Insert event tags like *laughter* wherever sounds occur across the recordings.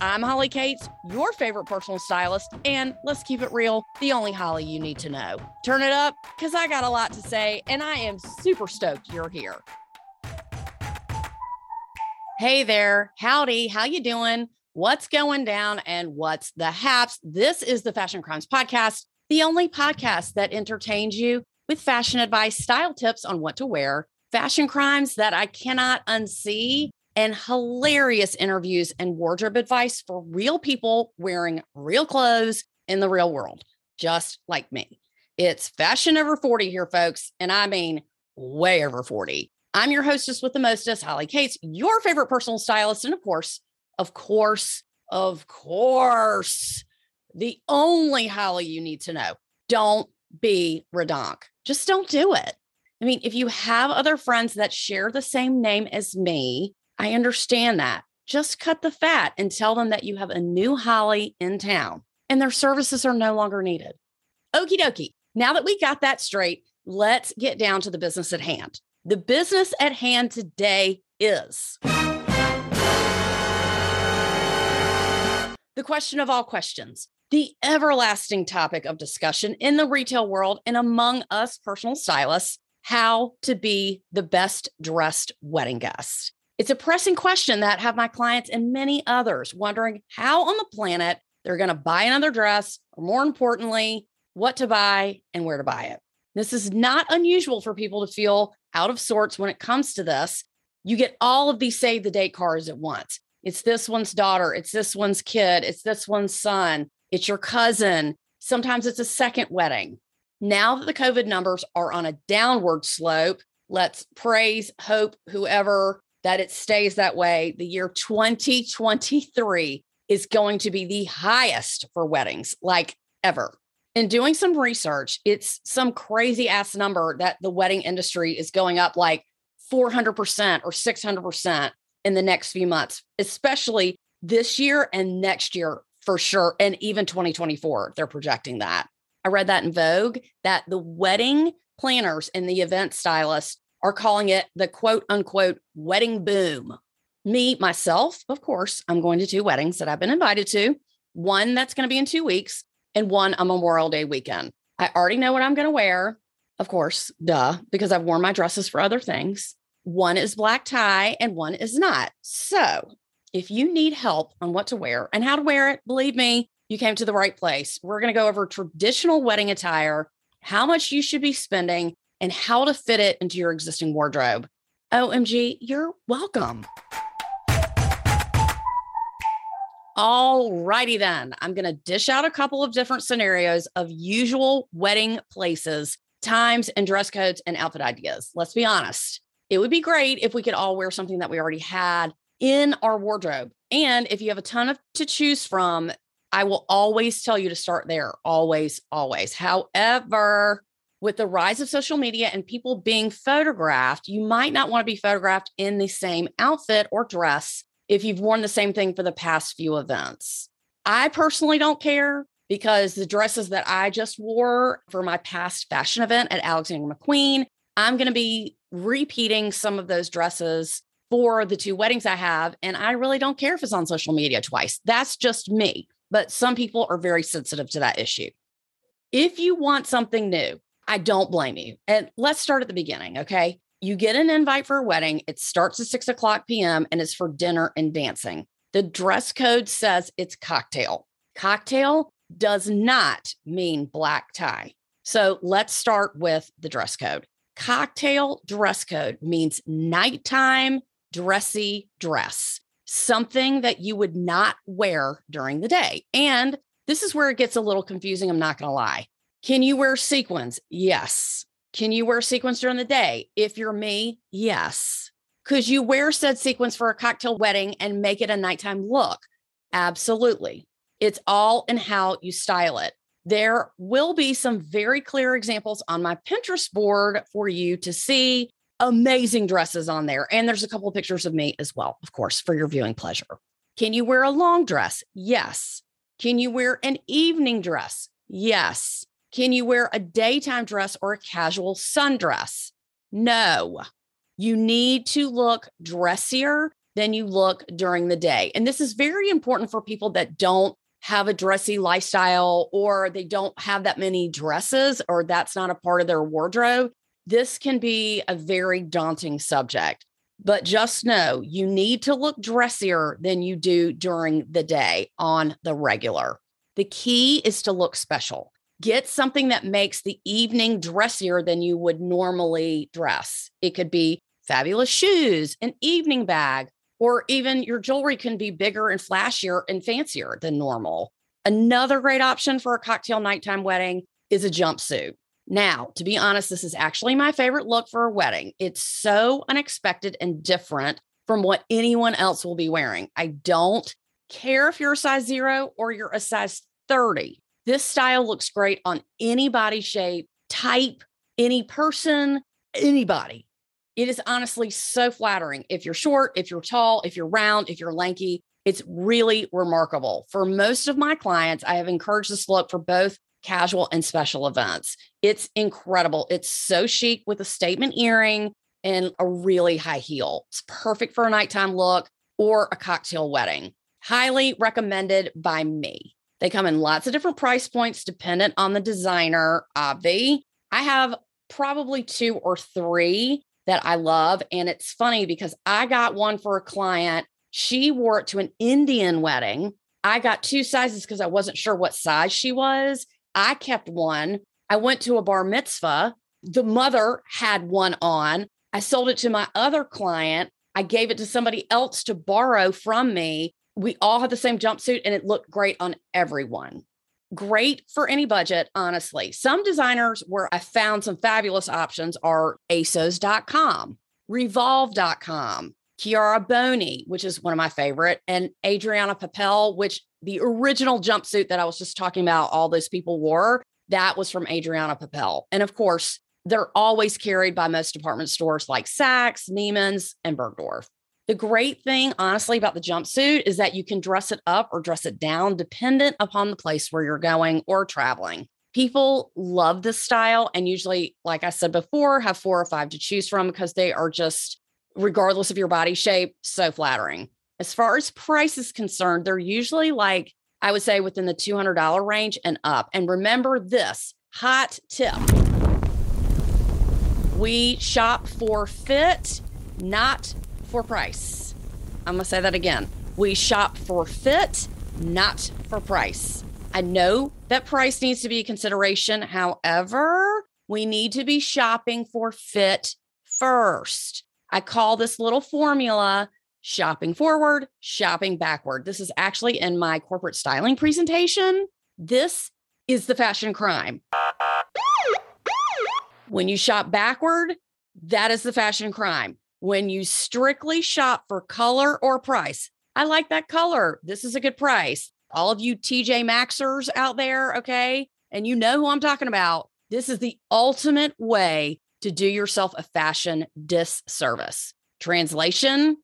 I'm Holly Katz, your favorite personal stylist, and let's keep it real, the only Holly you need to know. Turn it up, because I got a lot to say, and I am super stoked you're here. Hey there, howdy, how you doing? What's going down and what's the haps? This is the Fashion Crimes Podcast, the only podcast that entertains you with fashion advice, style tips on what to wear, fashion crimes that I cannot unsee and hilarious interviews and wardrobe advice for real people wearing real clothes in the real world, just like me. It's fashion over 40 here, folks. And I mean, way over 40. I'm your hostess with the mostest, Holly Katz, your favorite personal stylist. And of course, of course, of course, the only Holly you need to know. Don't be redonk. Just don't do it. I mean, if you have other friends that share the same name as me, I understand that. Just cut the fat and tell them that you have a new Holly in town and their services are no longer needed. Okie dokie. Now that we got that straight, let's get down to the business at hand. The business at hand today is the question of all questions, the everlasting topic of discussion in the retail world and among us personal stylists how to be the best dressed wedding guest. It's a pressing question that have my clients and many others wondering how on the planet they're going to buy another dress, or more importantly, what to buy and where to buy it. This is not unusual for people to feel out of sorts when it comes to this. You get all of these save the date cards at once. It's this one's daughter, it's this one's kid, it's this one's son, it's your cousin. Sometimes it's a second wedding. Now that the COVID numbers are on a downward slope, let's praise, hope, whoever that it stays that way. The year 2023 is going to be the highest for weddings, like ever. In doing some research, it's some crazy ass number that the wedding industry is going up like 400% or 600% in the next few months, especially this year and next year for sure. And even 2024, they're projecting that. I read that in Vogue that the wedding planners and the event stylists are calling it the quote unquote wedding boom. Me, myself, of course, I'm going to two weddings that I've been invited to. One that's going to be in two weeks, and one a Memorial Day weekend. I already know what I'm going to wear, of course, duh, because I've worn my dresses for other things. One is black tie and one is not. So if you need help on what to wear and how to wear it, believe me, you came to the right place. We're going to go over traditional wedding attire, how much you should be spending, and how to fit it into your existing wardrobe. OMG, you're welcome. All righty then. I'm going to dish out a couple of different scenarios of usual wedding places, times, and dress codes and outfit ideas. Let's be honest. It would be great if we could all wear something that we already had in our wardrobe. And if you have a ton of to choose from, I will always tell you to start there. Always, always. However, with the rise of social media and people being photographed, you might not want to be photographed in the same outfit or dress if you've worn the same thing for the past few events. I personally don't care because the dresses that I just wore for my past fashion event at Alexander McQueen, I'm going to be repeating some of those dresses for the two weddings I have. And I really don't care if it's on social media twice. That's just me. But some people are very sensitive to that issue. If you want something new, I don't blame you. And let's start at the beginning. Okay. You get an invite for a wedding. It starts at six o'clock p.m. and it's for dinner and dancing. The dress code says it's cocktail. Cocktail does not mean black tie. So let's start with the dress code. Cocktail dress code means nighttime dressy dress, something that you would not wear during the day. And this is where it gets a little confusing. I'm not going to lie. Can you wear sequins? Yes. Can you wear sequins during the day? If you're me, yes. Could you wear said sequins for a cocktail wedding and make it a nighttime look? Absolutely. It's all in how you style it. There will be some very clear examples on my Pinterest board for you to see amazing dresses on there. And there's a couple of pictures of me as well, of course, for your viewing pleasure. Can you wear a long dress? Yes. Can you wear an evening dress? Yes. Can you wear a daytime dress or a casual sundress? No. You need to look dressier than you look during the day. And this is very important for people that don't have a dressy lifestyle or they don't have that many dresses or that's not a part of their wardrobe. This can be a very daunting subject. But just know you need to look dressier than you do during the day on the regular. The key is to look special. Get something that makes the evening dressier than you would normally dress. It could be fabulous shoes, an evening bag, or even your jewelry can be bigger and flashier and fancier than normal. Another great option for a cocktail nighttime wedding is a jumpsuit. Now, to be honest, this is actually my favorite look for a wedding. It's so unexpected and different from what anyone else will be wearing. I don't care if you're a size zero or you're a size 30. This style looks great on any body shape, type, any person, anybody. It is honestly so flattering. If you're short, if you're tall, if you're round, if you're lanky, it's really remarkable. For most of my clients, I have encouraged this look for both casual and special events. It's incredible. It's so chic with a statement earring and a really high heel. It's perfect for a nighttime look or a cocktail wedding. Highly recommended by me. They come in lots of different price points dependent on the designer, uh, Obvi. I have probably two or three that I love. And it's funny because I got one for a client. She wore it to an Indian wedding. I got two sizes because I wasn't sure what size she was. I kept one. I went to a bar mitzvah. The mother had one on. I sold it to my other client. I gave it to somebody else to borrow from me. We all had the same jumpsuit and it looked great on everyone. Great for any budget, honestly. Some designers where I found some fabulous options are ASOS.com, Revolve.com, Chiara Boni, which is one of my favorite, and Adrianna Papell, which the original jumpsuit that I was just talking about, all those people wore, that was from Adrianna Papell. And of course, they're always carried by most department stores like Saks, Neiman's, and Bergdorf. The great thing, honestly, about the jumpsuit is that you can dress it up or dress it down dependent upon the place where you're going or traveling. People love this style and usually, like I said before, have four or five to choose from because they are just, regardless of your body shape, so flattering. As far as price is concerned, they're usually like, I would say within the $200 range and up. And remember this hot tip we shop for fit, not for price. I'm going to say that again. We shop for fit, not for price. I know that price needs to be a consideration. However, we need to be shopping for fit first. I call this little formula shopping forward, shopping backward. This is actually in my corporate styling presentation. This is the fashion crime. When you shop backward, that is the fashion crime. When you strictly shop for color or price, I like that color. This is a good price. All of you TJ Maxxers out there, okay? And you know who I'm talking about. This is the ultimate way to do yourself a fashion disservice. Translation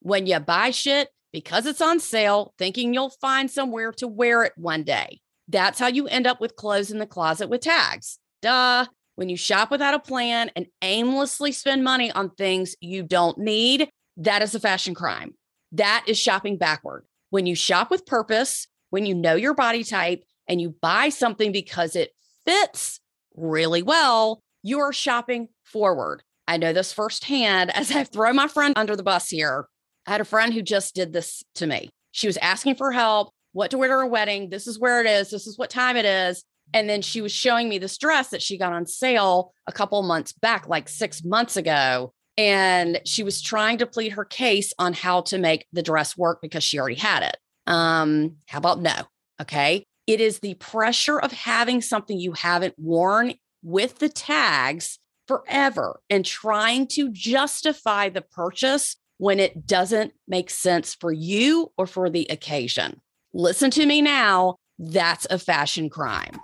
when you buy shit because it's on sale, thinking you'll find somewhere to wear it one day. That's how you end up with clothes in the closet with tags. Duh. When you shop without a plan and aimlessly spend money on things you don't need, that is a fashion crime. That is shopping backward. When you shop with purpose, when you know your body type and you buy something because it fits really well, you are shopping forward. I know this firsthand as I throw my friend under the bus here. I had a friend who just did this to me. She was asking for help, what to wear to her wedding. This is where it is. This is what time it is. And then she was showing me this dress that she got on sale a couple months back, like six months ago. And she was trying to plead her case on how to make the dress work because she already had it. Um, how about no? Okay. It is the pressure of having something you haven't worn with the tags forever and trying to justify the purchase when it doesn't make sense for you or for the occasion. Listen to me now. That's a fashion crime.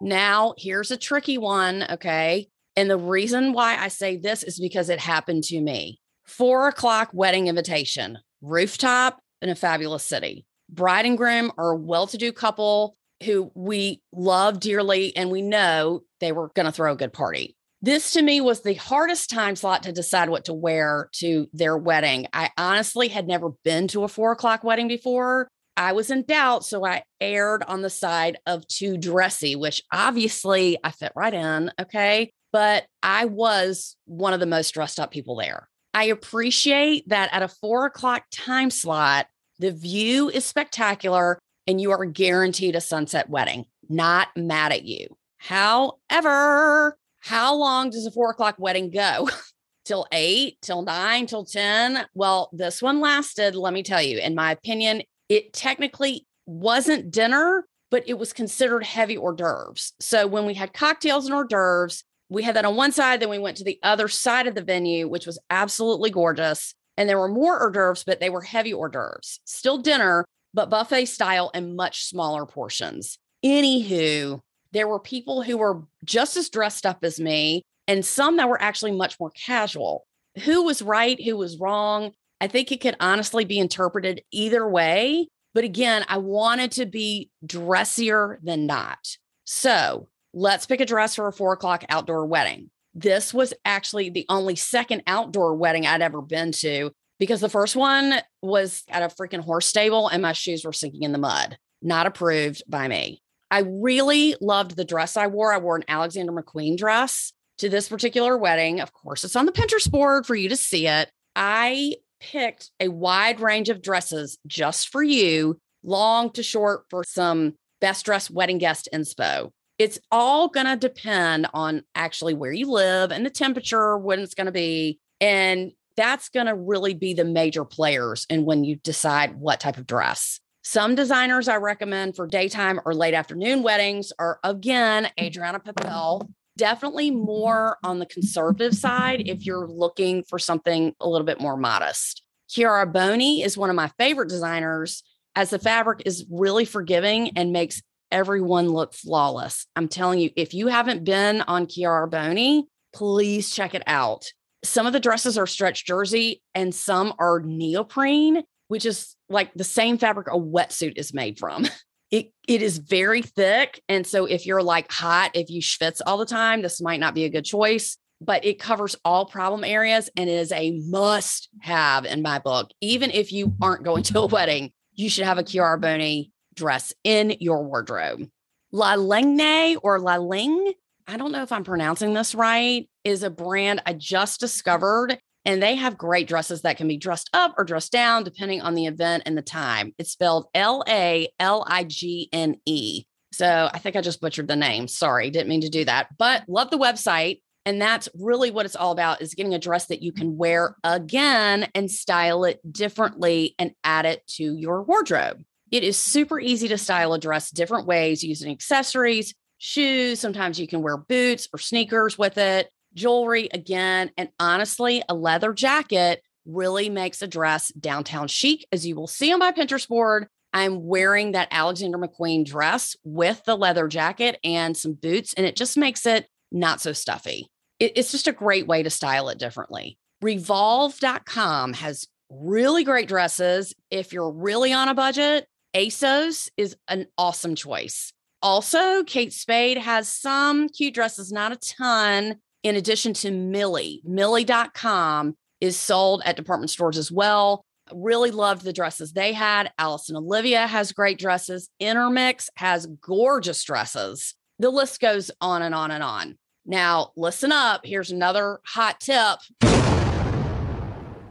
Now, here's a tricky one. Okay. And the reason why I say this is because it happened to me. Four o'clock wedding invitation, rooftop in a fabulous city. Bride and groom are a well to do couple who we love dearly, and we know they were going to throw a good party. This to me was the hardest time slot to decide what to wear to their wedding. I honestly had never been to a four o'clock wedding before. I was in doubt, so I erred on the side of too dressy, which obviously I fit right in. Okay. But I was one of the most dressed up people there. I appreciate that at a four o'clock time slot, the view is spectacular and you are guaranteed a sunset wedding. Not mad at you. However, how long does a four o'clock wedding go? *laughs* till eight, till nine, till 10? Well, this one lasted, let me tell you, in my opinion, it technically wasn't dinner, but it was considered heavy hors d'oeuvres. So when we had cocktails and hors d'oeuvres, we had that on one side, then we went to the other side of the venue, which was absolutely gorgeous. And there were more hors d'oeuvres, but they were heavy hors d'oeuvres, still dinner, but buffet style and much smaller portions. Anywho, there were people who were just as dressed up as me, and some that were actually much more casual. Who was right? Who was wrong? I think it could honestly be interpreted either way. But again, I wanted to be dressier than not. So let's pick a dress for a four o'clock outdoor wedding. This was actually the only second outdoor wedding I'd ever been to because the first one was at a freaking horse stable and my shoes were sinking in the mud. Not approved by me. I really loved the dress I wore. I wore an Alexander McQueen dress to this particular wedding. Of course, it's on the Pinterest board for you to see it. I picked a wide range of dresses just for you, long to short for some best dressed wedding guest inspo. It's all going to depend on actually where you live and the temperature, when it's going to be. And that's going to really be the major players in when you decide what type of dress. Some designers I recommend for daytime or late afternoon weddings are again Adrianna Papell. Definitely more on the conservative side if you're looking for something a little bit more modest. Chiara Boni is one of my favorite designers as the fabric is really forgiving and makes everyone look flawless. I'm telling you, if you haven't been on Chiara Boni, please check it out. Some of the dresses are stretch jersey and some are neoprene, which is like the same fabric a wetsuit is made from. *laughs* It it is very thick. And so if you're like hot, if you schwitz all the time, this might not be a good choice. But it covers all problem areas and is a must have in my book. Even if you aren't going *laughs* to a wedding, you should have a Chiara Boni dress in your wardrobe. La Lingne or La Ling, I don't know if I'm pronouncing this right, is a brand I just discovered and they have great dresses that can be dressed up or dressed down depending on the event and the time. It's spelled L A L I G N E. So I think I just butchered the name. Sorry, didn't mean to do that, but love the website. And that's really what it's all about is getting a dress that you can wear again and style it differently and add it to your wardrobe. It is super easy to style a dress different ways using accessories, shoes. Sometimes you can wear boots or sneakers with it jewelry again. And honestly, a leather jacket really makes a dress downtown chic. As you will see on my Pinterest board, I'm wearing that Alexander McQueen dress with the leather jacket and some boots, and it just makes it not so stuffy. It's just a great way to style it differently. Revolve.com has really great dresses. If you're really on a budget, ASOS is an awesome choice. Also, Kate Spade has some cute dresses, not a ton, in addition to Milly. Milly.com is sold at department stores as well. Really loved the dresses they had. Alice and Olivia has great dresses. Intermix has gorgeous dresses. The list goes on and on and on. Now, listen up. Here's another hot tip.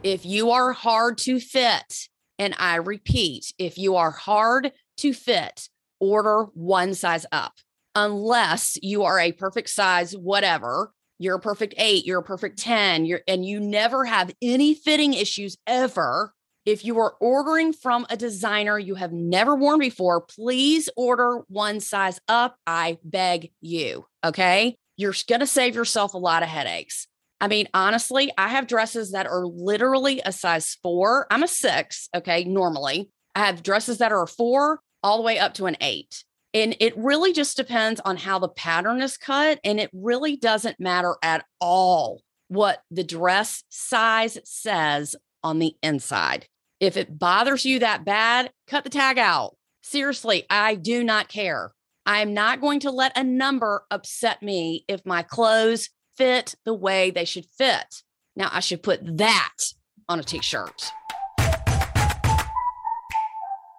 If you are hard to fit, and I repeat, if you are hard to fit, order one size up. Unless you are a perfect size, whatever, you're a perfect eight, you're a perfect 10, you're, and you never have any fitting issues ever. If you are ordering from a designer you have never worn before, please order one size up. I beg you. Okay. You're going to save yourself a lot of headaches. I mean, honestly, I have dresses that are literally a size four. I'm a six, okay, normally. I have dresses that are a four all the way up to an eight. And it really just depends on how the pattern is cut. And it really doesn't matter at all what the dress size says on the inside. If it bothers you that bad, cut the tag out. Seriously, I do not care. I am not going to let a number upset me if my clothes fit the way they should fit. Now, I should put that on a t shirt.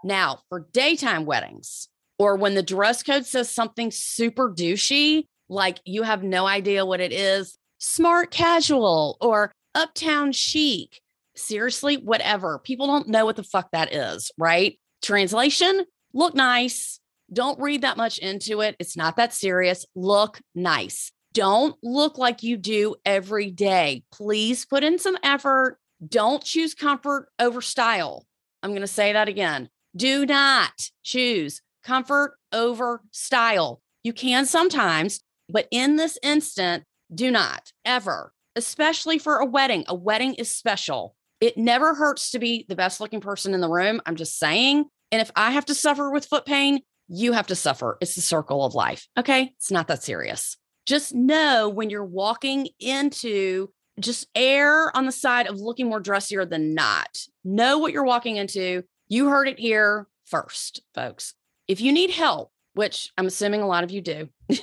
Now, for daytime weddings, or when the dress code says something super douchey, like you have no idea what it is, smart casual or uptown chic, seriously, whatever. People don't know what the fuck that is, right? Translation look nice. Don't read that much into it. It's not that serious. Look nice. Don't look like you do every day. Please put in some effort. Don't choose comfort over style. I'm going to say that again. Do not choose comfort over style. You can sometimes, but in this instant, do not ever, especially for a wedding. A wedding is special. It never hurts to be the best looking person in the room. I'm just saying. And if I have to suffer with foot pain, you have to suffer. It's the circle of life. Okay. It's not that serious. Just know when you're walking into, just err on the side of looking more dressier than not. Know what you're walking into. You heard it here first, folks. If you need help, which I'm assuming a lot of you do, *laughs*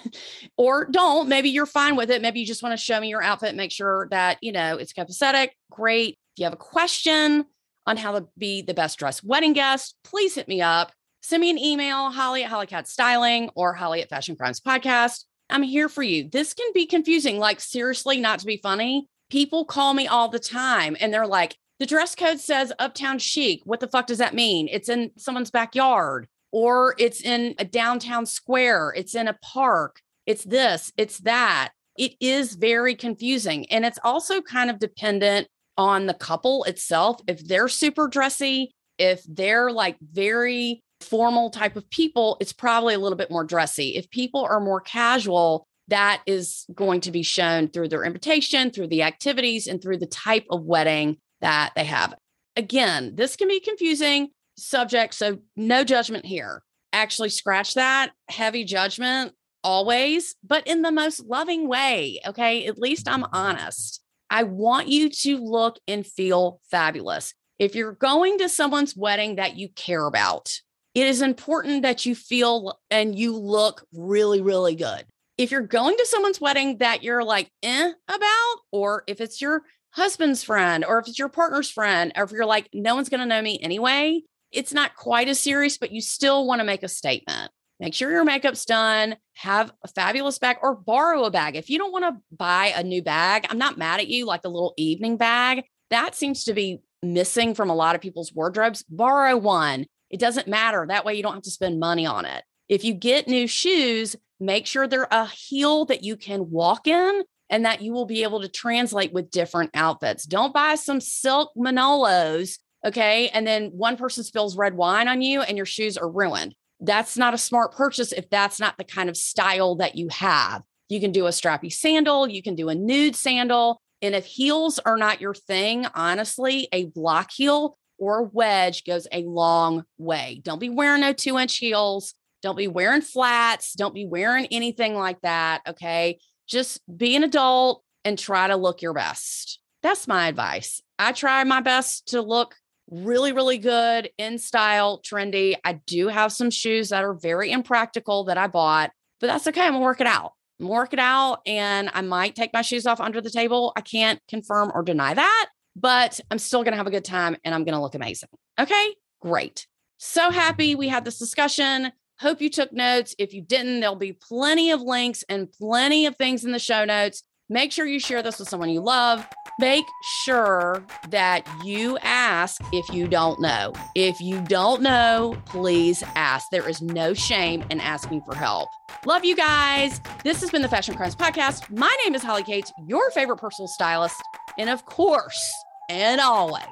or don't, maybe you're fine with it. Maybe you just want to show me your outfit, make sure that, you know, it's copacetic. Great. If you have a question on how to be the best dressed wedding guest, please hit me up. Send me an email, Holly at Hollykatz Styling or Holly at Fashion Crimes Podcast. I'm here for you. This can be confusing. Like, seriously, not to be funny. People call me all the time and they're like, the dress code says uptown chic. What the fuck does that mean? It's in someone's backyard or it's in a downtown square, it's in a park, it's this, it's that. It is very confusing. And it's also kind of dependent on the couple itself. If they're super dressy, if they're like very formal type of people, it's probably a little bit more dressy. If people are more casual, that is going to be shown through their invitation, through the activities, and through the type of wedding that they have. Again, this can be confusing subject, so no judgment here. Actually, scratch that heavy judgment always, but in the most loving way. Okay. At least I'm honest. I want you to look and feel fabulous. If you're going to someone's wedding that you care about, it is important that you feel and you look really, really good. If you're going to someone's wedding that you're like eh about, or if it's your husband's friend, or if it's your partner's friend, or if you're like, no one's going to know me anyway, it's not quite as serious, but you still want to make a statement. Make sure your makeup's done, have a fabulous bag or borrow a bag. If you don't want to buy a new bag, I'm not mad at you, like a little evening bag. That seems to be missing from a lot of people's wardrobes. Borrow one. It doesn't matter. That way you don't have to spend money on it. If you get new shoes, make sure they're a heel that you can walk in and that you will be able to translate with different outfits. Don't buy some silk Manolos, okay? And then one person spills red wine on you and your shoes are ruined. That's not a smart purchase if that's not the kind of style that you have. You can do a strappy sandal, you can do a nude sandal. And if heels are not your thing, honestly, a block heel or a wedge goes a long way. Don't be wearing no two inch heels. Don't be wearing flats. Don't be wearing anything like that. Okay. Just be an adult and try to look your best. That's my advice. I try my best to look really, really good in style, trendy. I do have some shoes that are very impractical that I bought, but that's okay. I'm gonna work it out. I'm work it out and I might take my shoes off under the table. I can't confirm or deny that, but I'm still gonna have a good time and I'm gonna look amazing. Okay, great. So happy we had this discussion. Hope you took notes. If you didn't, there'll be plenty of links and plenty of things in the show notes. Make sure you share this with someone you love. Make sure that you ask if you don't know. If you don't know, please ask. There is no shame in asking for help. Love you guys. This has been the Fashion Crimes Podcast. My name is Holly Katz, your favorite personal stylist. And of course, and always,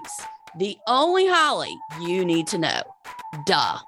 the only Holly you need to know. Duh.